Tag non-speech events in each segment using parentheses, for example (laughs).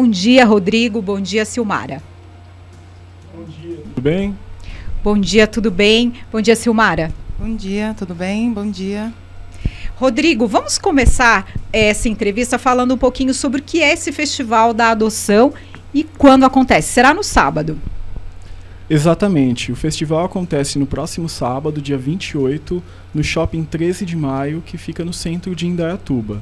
Bom dia, Rodrigo. Bom dia, Silmara. Bom dia, tudo bem? Bom dia, tudo bem? Bom dia, Silmara. Bom dia, tudo bem? Bom dia. Rodrigo, vamos começar essa entrevista falando um pouquinho sobre o que é esse Festival da Adoção e quando acontece. Será no sábado? Exatamente. O festival acontece no próximo sábado, dia 28, no Shopping 13 de Maio, que fica no centro de Indaiatuba.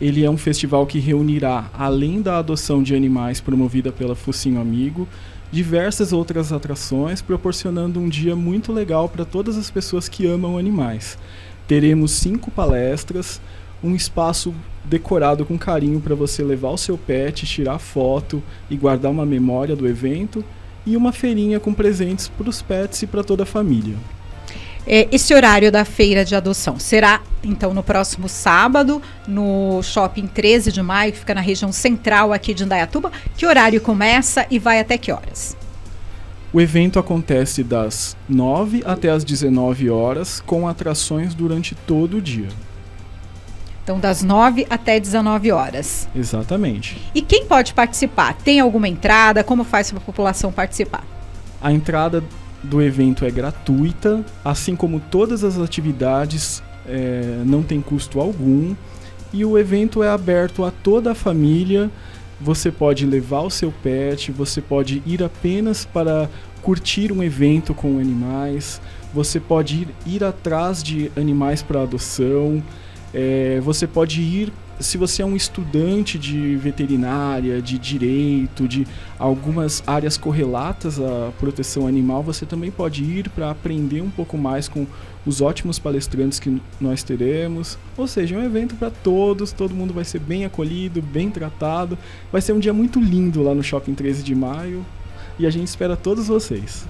Ele é um festival que reunirá, além da adoção de animais promovida pela Focinho Amigo, diversas outras atrações, proporcionando um dia muito legal para todas as pessoas que amam animais. Teremos cinco palestras, um espaço decorado com carinho para você levar o seu pet, tirar foto e guardar uma memória do evento, e uma feirinha com presentes para os pets e para toda a família. É, esse horário da feira de adoção será então no próximo sábado, no shopping 13 de maio, que fica na região central aqui de Indaiatuba. Que horário começa e vai até que horas? O evento acontece das 9 até as 19 horas, com atrações durante todo o dia. Então, das 9 até 19 horas. Exatamente. E quem pode participar? Tem alguma entrada? Como faz para a população participar? A entrada do evento é gratuita, assim como todas as atividades é, não tem custo algum. E o evento é aberto a toda a família. Você pode levar o seu pet, você pode ir apenas para curtir um evento com animais, você pode ir, ir atrás de animais para adoção, é, você pode ir se você é um estudante de veterinária, de direito, de algumas áreas correlatas à proteção animal, você também pode ir para aprender um pouco mais com os ótimos palestrantes que nós teremos. Ou seja, é um evento para todos, todo mundo vai ser bem acolhido, bem tratado. Vai ser um dia muito lindo lá no Shopping 13 de Maio e a gente espera todos vocês.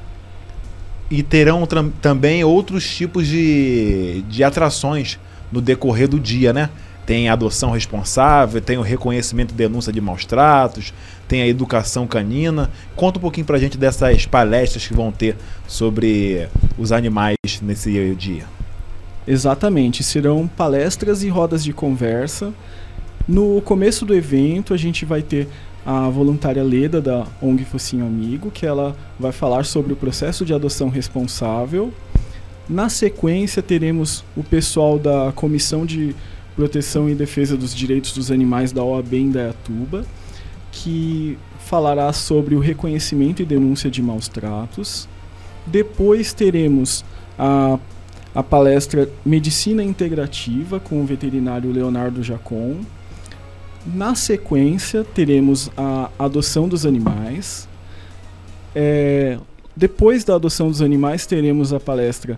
E terão também outros tipos de, de atrações no decorrer do dia, né? Tem a adoção responsável, tem o reconhecimento e denúncia de maus tratos, tem a educação canina. Conta um pouquinho pra gente dessas palestras que vão ter sobre os animais nesse dia. Exatamente, serão palestras e rodas de conversa. No começo do evento, a gente vai ter a voluntária Leda da ONG Focinho Amigo, que ela vai falar sobre o processo de adoção responsável. Na sequência, teremos o pessoal da Comissão de Proteção e Defesa dos Direitos dos Animais da OAB em Dayatuba, que falará sobre o reconhecimento e denúncia de maus tratos. Depois teremos a, a palestra Medicina Integrativa com o veterinário Leonardo Jacon. Na sequência, teremos a adoção dos animais. É, depois da adoção dos animais, teremos a palestra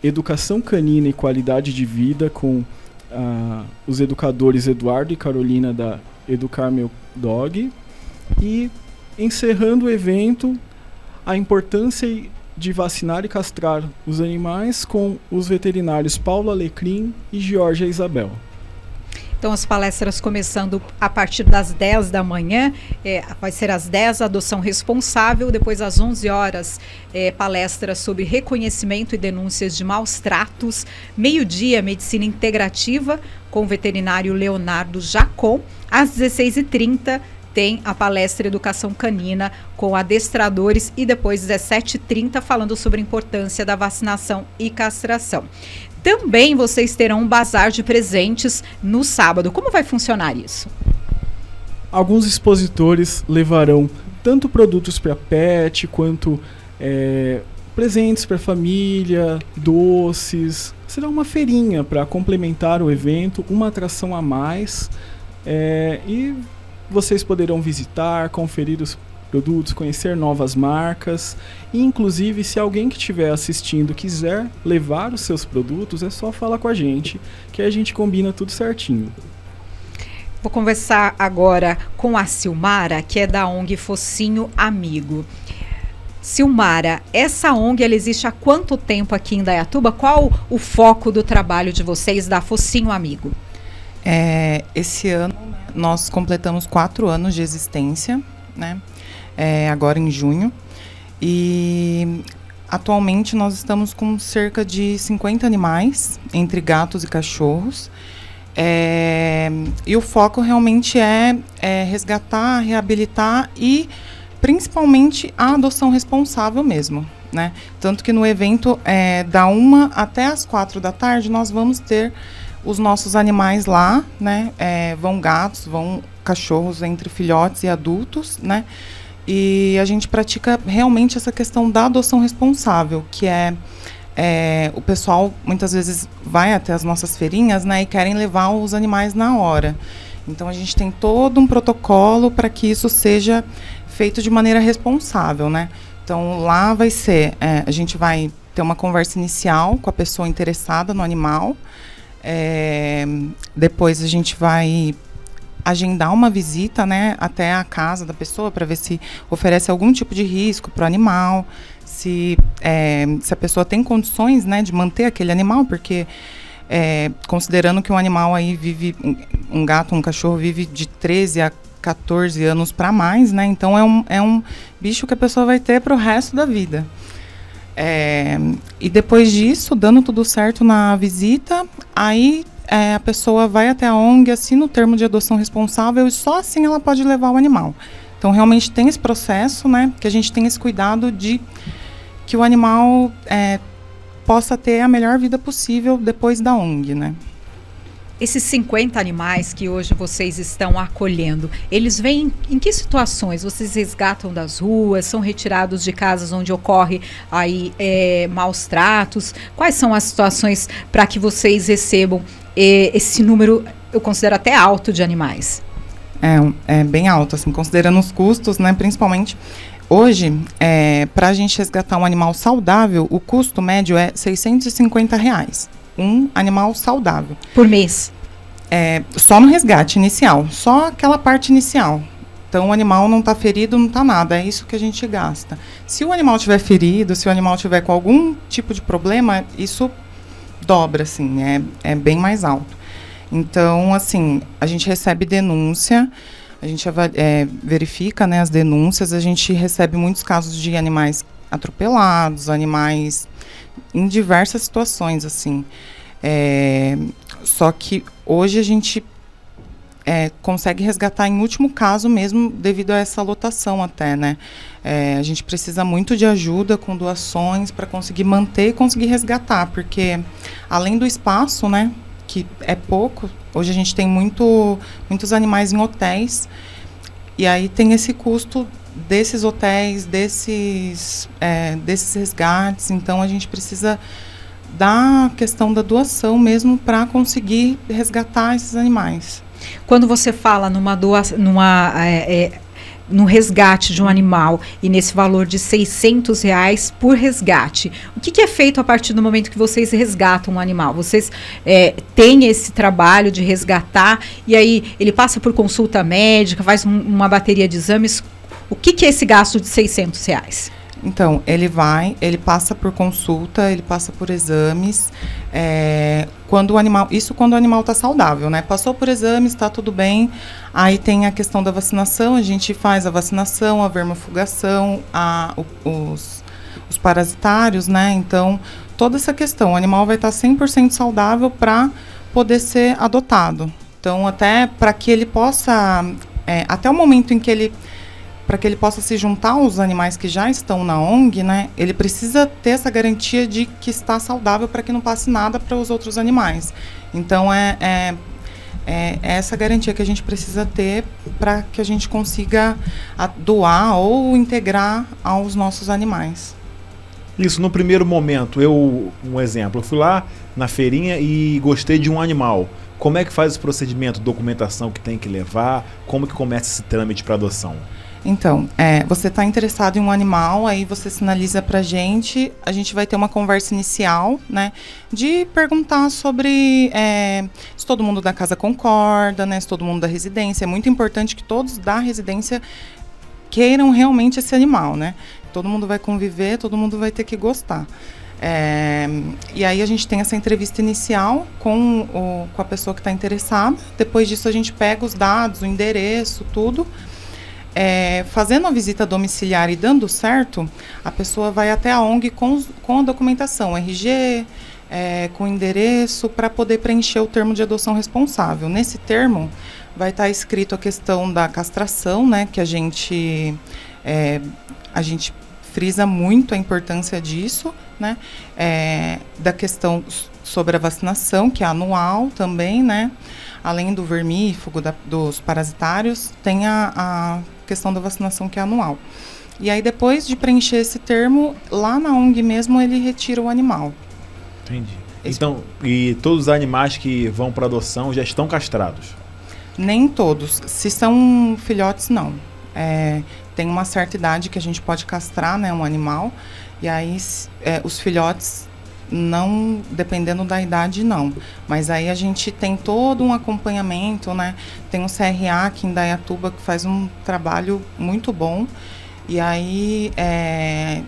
Educação Canina e Qualidade de Vida com uh, os educadores Eduardo e Carolina da Educar Meu Dog. E encerrando o evento, a importância de vacinar e castrar os animais com os veterinários Paulo Alecrim e Georgia Isabel. Então, as palestras começando a partir das 10 da manhã, é, vai ser às 10 adoção responsável, depois às 11 horas, é, palestra sobre reconhecimento e denúncias de maus tratos, meio-dia, medicina integrativa, com o veterinário Leonardo Jacon, às 16h30, tem a palestra Educação Canina com adestradores e depois 17h30 falando sobre a importância da vacinação e castração. Também vocês terão um bazar de presentes no sábado. Como vai funcionar isso? Alguns expositores levarão tanto produtos para pet quanto é, presentes para família, doces. Será uma feirinha para complementar o evento, uma atração a mais. É, e vocês poderão visitar, conferir os produtos, conhecer novas marcas. E, inclusive, se alguém que estiver assistindo quiser levar os seus produtos, é só falar com a gente, que a gente combina tudo certinho. Vou conversar agora com a Silmara, que é da ONG Focinho Amigo. Silmara, essa ONG ela existe há quanto tempo aqui em Dayatuba? Qual o foco do trabalho de vocês da Focinho Amigo? É, esse ano nós completamos quatro anos de existência, né? é, agora em junho. E atualmente nós estamos com cerca de 50 animais, entre gatos e cachorros. É, e o foco realmente é, é, resgatar, reabilitar e principalmente a adoção responsável mesmo. Né? Tanto que no evento, é, da uma até as quatro da tarde, nós vamos ter os nossos animais lá, né? É, vão gatos, vão cachorros entre filhotes e adultos, né? E a gente pratica realmente essa questão da adoção responsável, que é é, o pessoal muitas vezes vai até as nossas feirinhas né, e querem levar os animais na hora. Então a gente tem todo um protocolo para que isso seja feito de maneira responsável, né? Então lá vai ser, é, a gente vai ter uma conversa inicial com a pessoa interessada no animal. É, depois a gente vai agendar uma visita, né, até a casa da pessoa para ver se oferece algum tipo de risco para o animal se, é, se a pessoa tem condições né, de manter aquele animal, porque é, considerando que um animal aí vive, um gato, um cachorro vive de 13 a 14 anos para mais, né? Então é um, é um bicho que a pessoa vai ter para o resto da vida. É, e depois disso, dando tudo certo na visita, aí é, a pessoa vai até a ONG, assina o termo de adoção responsável e só assim ela pode levar o animal. Então realmente tem esse processo, né? Que a gente tem esse cuidado de que o animal é, possa ter a melhor vida possível depois da ONG, né? Esses 50 animais que hoje vocês estão acolhendo, eles vêm em que situações? Vocês resgatam das ruas, são retirados de casas onde ocorre aí é, maus tratos? Quais são as situações para que vocês recebam é, esse número, eu considero até alto de animais? É, é bem alto, assim, considerando os custos, né, principalmente Hoje, é, para a gente resgatar um animal saudável, o custo médio é 650 reais. Um animal saudável. Por mês? É, só no resgate inicial, só aquela parte inicial. Então o animal não está ferido, não está nada, é isso que a gente gasta. Se o animal tiver ferido, se o animal tiver com algum tipo de problema, isso dobra, assim, é, é bem mais alto. Então, assim, a gente recebe denúncia, a gente é, verifica né, as denúncias, a gente recebe muitos casos de animais atropelados, animais em diversas situações, assim. É, só que hoje a gente é, consegue resgatar em último caso mesmo devido a essa lotação até, né? É, a gente precisa muito de ajuda com doações para conseguir manter e conseguir resgatar, porque além do espaço, né, que é pouco. Hoje a gente tem muito, muitos animais em hotéis. E aí tem esse custo desses hotéis, desses, é, desses resgates. Então a gente precisa da questão da doação mesmo para conseguir resgatar esses animais. Quando você fala numa doação, numa é, é no resgate de um animal e nesse valor de 600 reais por resgate. O que, que, é feito a partir do momento que vocês resgatam um animal? Vocês é, têm esse trabalho de resgatar e aí ele passa por consulta médica, faz um, uma bateria de exames. O que, que é esse gasto de 600 reais? Então, ele vai, ele passa por consulta, ele passa por exames. É, quando o animal, isso quando o animal está saudável, né? Passou por exames, está tudo bem. Aí tem a questão da vacinação, a gente faz a vacinação, a vermifugação, a, os, os parasitários, né? Então, toda essa questão, o animal vai estar tá 100% saudável para poder ser adotado. Então, até para que ele possa, é, até o momento em que ele para que ele possa se juntar aos animais que já estão na ONG, né, ele precisa ter essa garantia de que está saudável para que não passe nada para os outros animais. Então é, é, é, essa garantia que a gente precisa ter para que a gente consiga doar ou integrar aos nossos animais. Isso, no primeiro momento, eu, um exemplo, eu fui lá na feirinha e gostei de um animal. Como é que faz esse procedimento, documentação que tem que levar, como que começa esse trâmite para adoção? Então, é, você está interessado em um animal, aí você sinaliza para a gente, a gente vai ter uma conversa inicial, né, de perguntar sobre é, se todo mundo da casa concorda, né, se todo mundo da residência. É muito importante que todos da residência queiram realmente esse animal, né. Todo mundo vai conviver, todo mundo vai ter que gostar. É, e aí a gente tem essa entrevista inicial com, o, com a pessoa que está interessada. Depois disso a gente pega os dados, o endereço, tudo é, fazendo a visita domiciliar e dando certo, a pessoa vai até a ONG com, com a documentação, RG, é, com endereço para poder preencher o termo de adoção responsável. Nesse termo vai estar tá escrito a questão da castração, né, que a gente é, a gente frisa muito a importância disso, né, é, da questão sobre a vacinação, que é anual também, né, além do vermífugo, da, dos parasitários, tem a, a questão da vacinação que é anual. E aí depois de preencher esse termo, lá na ONG mesmo ele retira o animal. Entendi. Então, e todos os animais que vão para adoção já estão castrados? Nem todos. Se são filhotes, não. É, tem uma certa idade que a gente pode castrar né, um animal. E aí é, os filhotes não dependendo da idade não. Mas aí a gente tem todo um acompanhamento né? Tem um CRA aqui em Dayatuba que faz um trabalho muito bom. E aí é,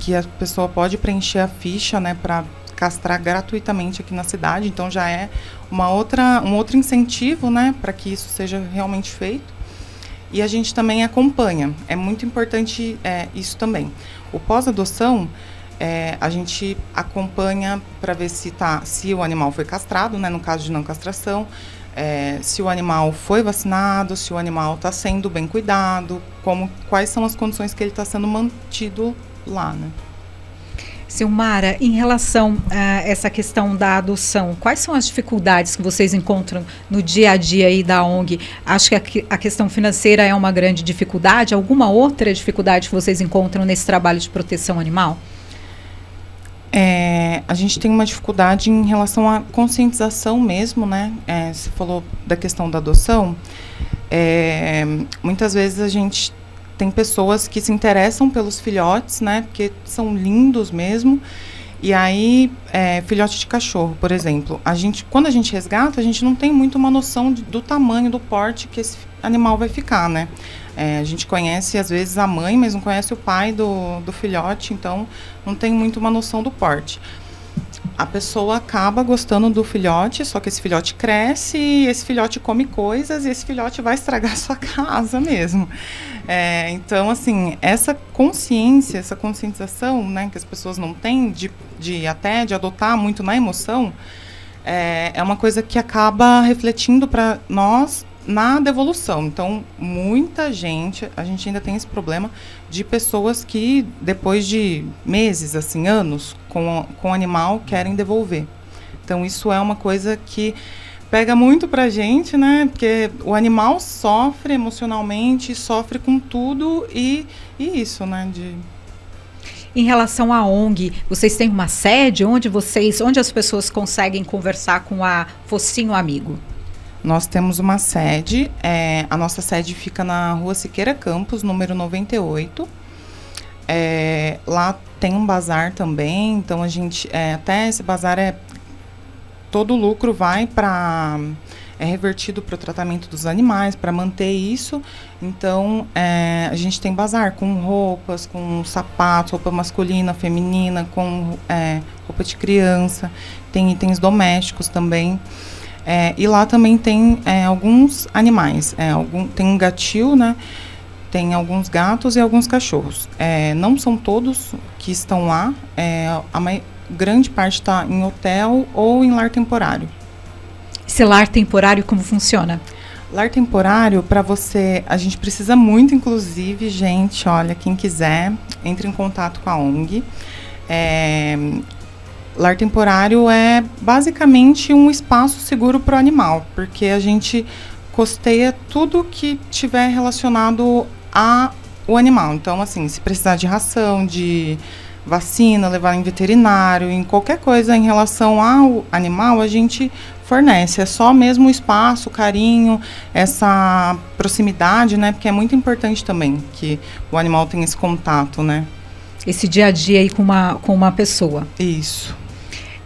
que a pessoa pode preencher a ficha né para castrar gratuitamente aqui na cidade, então já é uma outra, um outro incentivo né, para que isso seja realmente feito. E a gente também acompanha, é muito importante é, isso também. O pós-adoção, é, a gente acompanha para ver se, tá, se o animal foi castrado, né, no caso de não castração, é, se o animal foi vacinado, se o animal está sendo bem cuidado, como, quais são as condições que ele está sendo mantido lá, né? Silmara, em relação a essa questão da adoção, quais são as dificuldades que vocês encontram no dia a dia aí da ONG? Acho que a, questão financeira é uma grande dificuldade. Alguma outra dificuldade que vocês encontram nesse trabalho de proteção animal? É, a gente tem uma dificuldade em relação à conscientização mesmo, né? É, você falou da questão da adoção. É, muitas vezes a gente tem pessoas que se interessam pelos filhotes, né? Porque são lindos mesmo. E aí, é, filhote de cachorro, por exemplo, a gente, quando a gente resgata, a gente não tem muito uma noção de, do tamanho, do porte que esse animal vai ficar, né? É, a gente conhece, às vezes, a mãe, mas não conhece o pai do, do filhote, então não tem muito uma noção do porte a pessoa acaba gostando do filhote, só que esse filhote cresce, esse filhote come coisas e esse filhote vai estragar a (laughs) sua casa mesmo. É, então, assim, essa consciência, essa conscientização, né, que as pessoas não têm de, de até de adotar muito na emoção, é, é uma coisa que acaba refletindo para nós na devolução. Então, muita gente, a gente ainda tem esse problema de pessoas que depois de meses, assim, anos com com o animal querem devolver. Então, isso é uma coisa que pega muito pra gente, né? Porque o animal sofre emocionalmente, sofre com tudo e, e isso, né? De em relação à ONG, vocês têm uma sede onde vocês, onde as pessoas conseguem conversar com a Focinho Amigo? Nós temos uma sede, é, a nossa sede fica na rua Siqueira Campos, número 98. É, lá tem um bazar também, então a gente, é, até esse bazar é, todo o lucro vai para, é revertido para o tratamento dos animais, para manter isso. Então, é, a gente tem bazar com roupas, com sapatos, roupa masculina, feminina, com é, roupa de criança, tem itens domésticos também. É, e lá também tem é, alguns animais. É, algum, tem um gatil, né? Tem alguns gatos e alguns cachorros. É, não são todos que estão lá. É, a grande parte está em hotel ou em lar temporário. Esse lar temporário como funciona? Lar temporário, para você, a gente precisa muito, inclusive, gente, olha, quem quiser, entre em contato com a ONG. É, Lar temporário é basicamente um espaço seguro para o animal, porque a gente costeia tudo que tiver relacionado ao animal. Então, assim, se precisar de ração, de vacina, levar em veterinário, em qualquer coisa em relação ao animal, a gente fornece. É só mesmo o espaço, o carinho, essa proximidade, né? Porque é muito importante também que o animal tenha esse contato, né? Esse dia a dia aí com uma, com uma pessoa. Isso.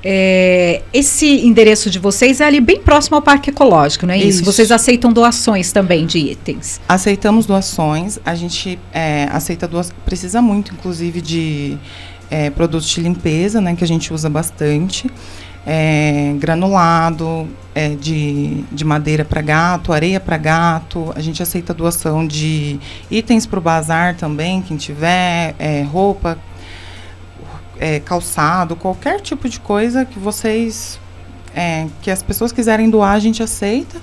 É, esse endereço de vocês é ali bem próximo ao Parque Ecológico, não é isso? isso? Vocês aceitam doações também de itens? Aceitamos doações. A gente é, aceita doações. Precisa muito, inclusive, de é, produtos de limpeza, né? Que a gente usa bastante. É, granulado, é, de, de madeira para gato, areia para gato. A gente aceita doação de itens para o bazar também, quem tiver, é, roupa, é, calçado, qualquer tipo de coisa que vocês, é, que as pessoas quiserem doar, a gente aceita.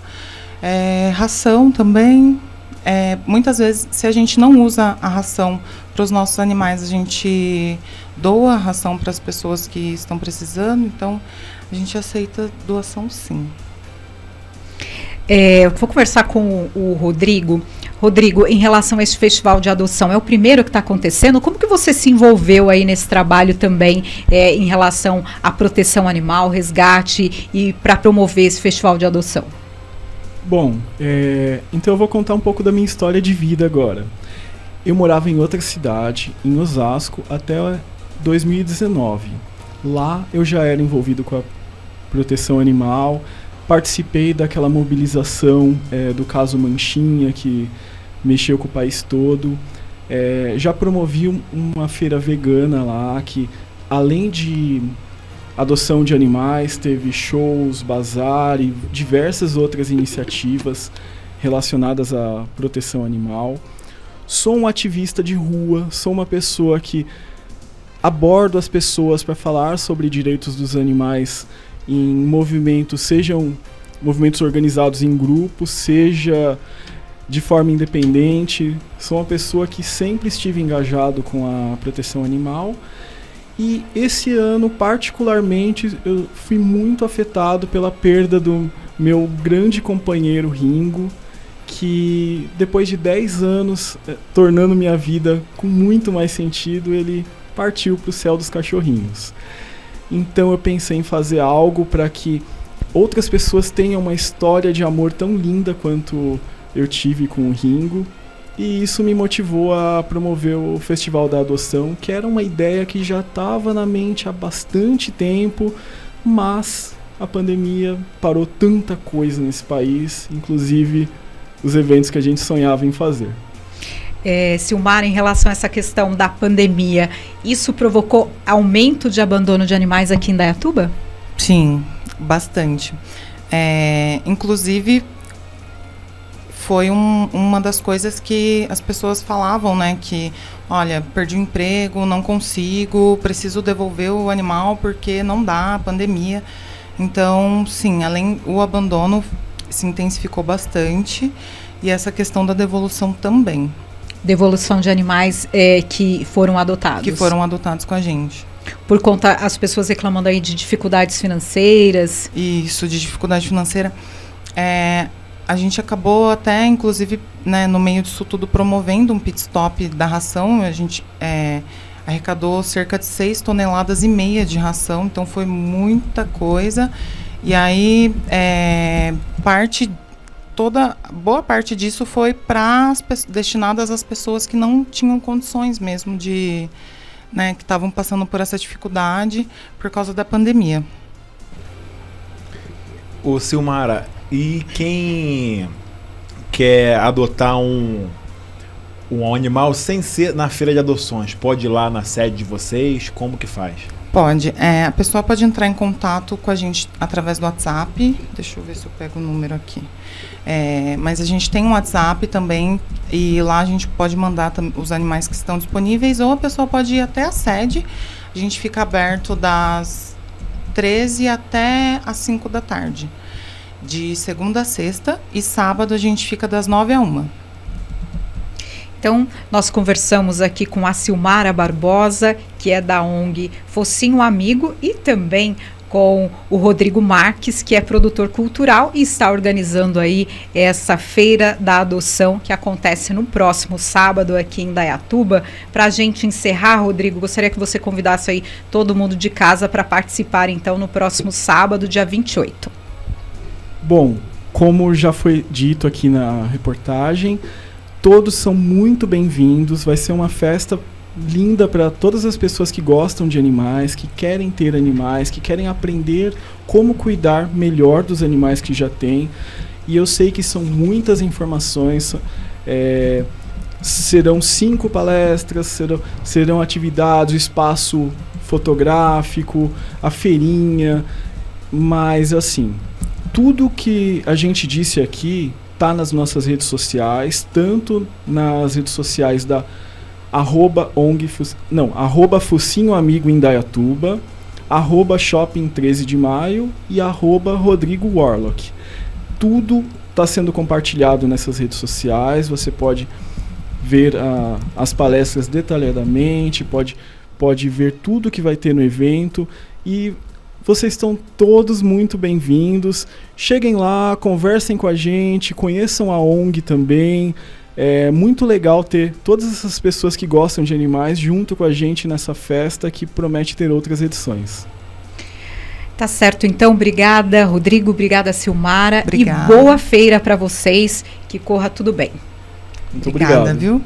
É, ração também. É, muitas vezes, se a gente não usa a ração para os nossos animais, a gente doa a ração para as pessoas que estão precisando. Então, a gente aceita doação sim. É, vou conversar com o Rodrigo. Rodrigo, em relação a esse festival de adoção, é o primeiro que está acontecendo? Como que você se envolveu aí nesse trabalho também é, em relação à proteção animal, resgate e para promover esse festival de adoção? Bom, é, então eu vou contar um pouco da minha história de vida agora. Eu morava em outra cidade, em Osasco, até 2019. Lá eu já era envolvido com a proteção animal, participei daquela mobilização é, do caso Manchinha, que mexeu com o país todo. É, já promovi um, uma feira vegana lá, que além de adoção de animais, teve shows, bazar e diversas outras iniciativas relacionadas à proteção animal. Sou um ativista de rua, sou uma pessoa que abordo as pessoas para falar sobre direitos dos animais em movimentos, sejam movimentos organizados em grupos, seja de forma independente. Sou uma pessoa que sempre estive engajado com a proteção animal e esse ano, particularmente, eu fui muito afetado pela perda do meu grande companheiro Ringo, que depois de 10 anos, eh, tornando minha vida com muito mais sentido, ele partiu para o céu dos cachorrinhos. Então eu pensei em fazer algo para que outras pessoas tenham uma história de amor tão linda quanto eu tive com o Ringo e isso me motivou a promover o Festival da Adoção, que era uma ideia que já estava na mente há bastante tempo, mas a pandemia parou tanta coisa nesse país, inclusive os eventos que a gente sonhava em fazer. É, Silmar, em relação a essa questão da pandemia, isso provocou aumento de abandono de animais aqui em Dayatuba? Sim, bastante. É, inclusive, foi um, uma das coisas que as pessoas falavam, né? Que, olha, perdi o emprego, não consigo, preciso devolver o animal porque não dá, pandemia. Então, sim, além o abandono se intensificou bastante e essa questão da devolução também. Devolução de animais é, que foram adotados. Que foram adotados com a gente. Por conta, as pessoas reclamando aí de dificuldades financeiras. Isso, de dificuldade financeira. É, a gente acabou até, inclusive, né, no meio disso tudo, promovendo um pit stop da ração. A gente é, arrecadou cerca de 6 toneladas e meia de ração, então foi muita coisa. E aí, é, parte, toda, boa parte disso foi para destinadas às pessoas que não tinham condições mesmo de, né, que estavam passando por essa dificuldade por causa da pandemia. O Silmara, e quem quer adotar um, um animal sem ser na feira de adoções, pode ir lá na sede de vocês? Como que faz? Pode. É, a pessoa pode entrar em contato com a gente através do WhatsApp. Deixa eu ver se eu pego o número aqui. É, mas a gente tem um WhatsApp também e lá a gente pode mandar os animais que estão disponíveis ou a pessoa pode ir até a sede. A gente fica aberto das 13 até as 5 da tarde de segunda a sexta e sábado a gente fica das nove a uma. Então, nós conversamos aqui com a Silmara Barbosa, que é da ONG Focinho Amigo, e também com o Rodrigo Marques, que é produtor cultural e está organizando aí essa feira da adoção que acontece no próximo sábado aqui em Dayatuba. Para a gente encerrar, Rodrigo, gostaria que você convidasse aí todo mundo de casa para participar então no próximo sábado, dia 28. Bom, como já foi dito aqui na reportagem, todos são muito bem-vindos. Vai ser uma festa linda para todas as pessoas que gostam de animais, que querem ter animais, que querem aprender como cuidar melhor dos animais que já têm. E eu sei que são muitas informações. É, serão cinco palestras, serão, serão atividades, espaço fotográfico, a feirinha. Mas assim, tudo que a gente disse aqui está nas nossas redes sociais, tanto nas redes sociais da arroba ONG, não, arroba Focinho Amigo Indaiatuba, arroba Shopping 13 de Maio e arroba Rodrigo Warlock. Tudo está sendo compartilhado nessas redes sociais, você pode ver uh, as palestras detalhadamente, pode, pode ver tudo que vai ter no evento e vocês estão todos muito bem-vindos. Cheguem lá, conversem com a gente, conheçam a ONG também. É muito legal ter todas essas pessoas que gostam de animais junto com a gente nessa festa que promete ter outras edições. Tá certo, então, obrigada, Rodrigo, obrigada, Silmara. Obrigada. E boa feira para vocês, que corra tudo bem. Muito obrigada, obrigado. viu?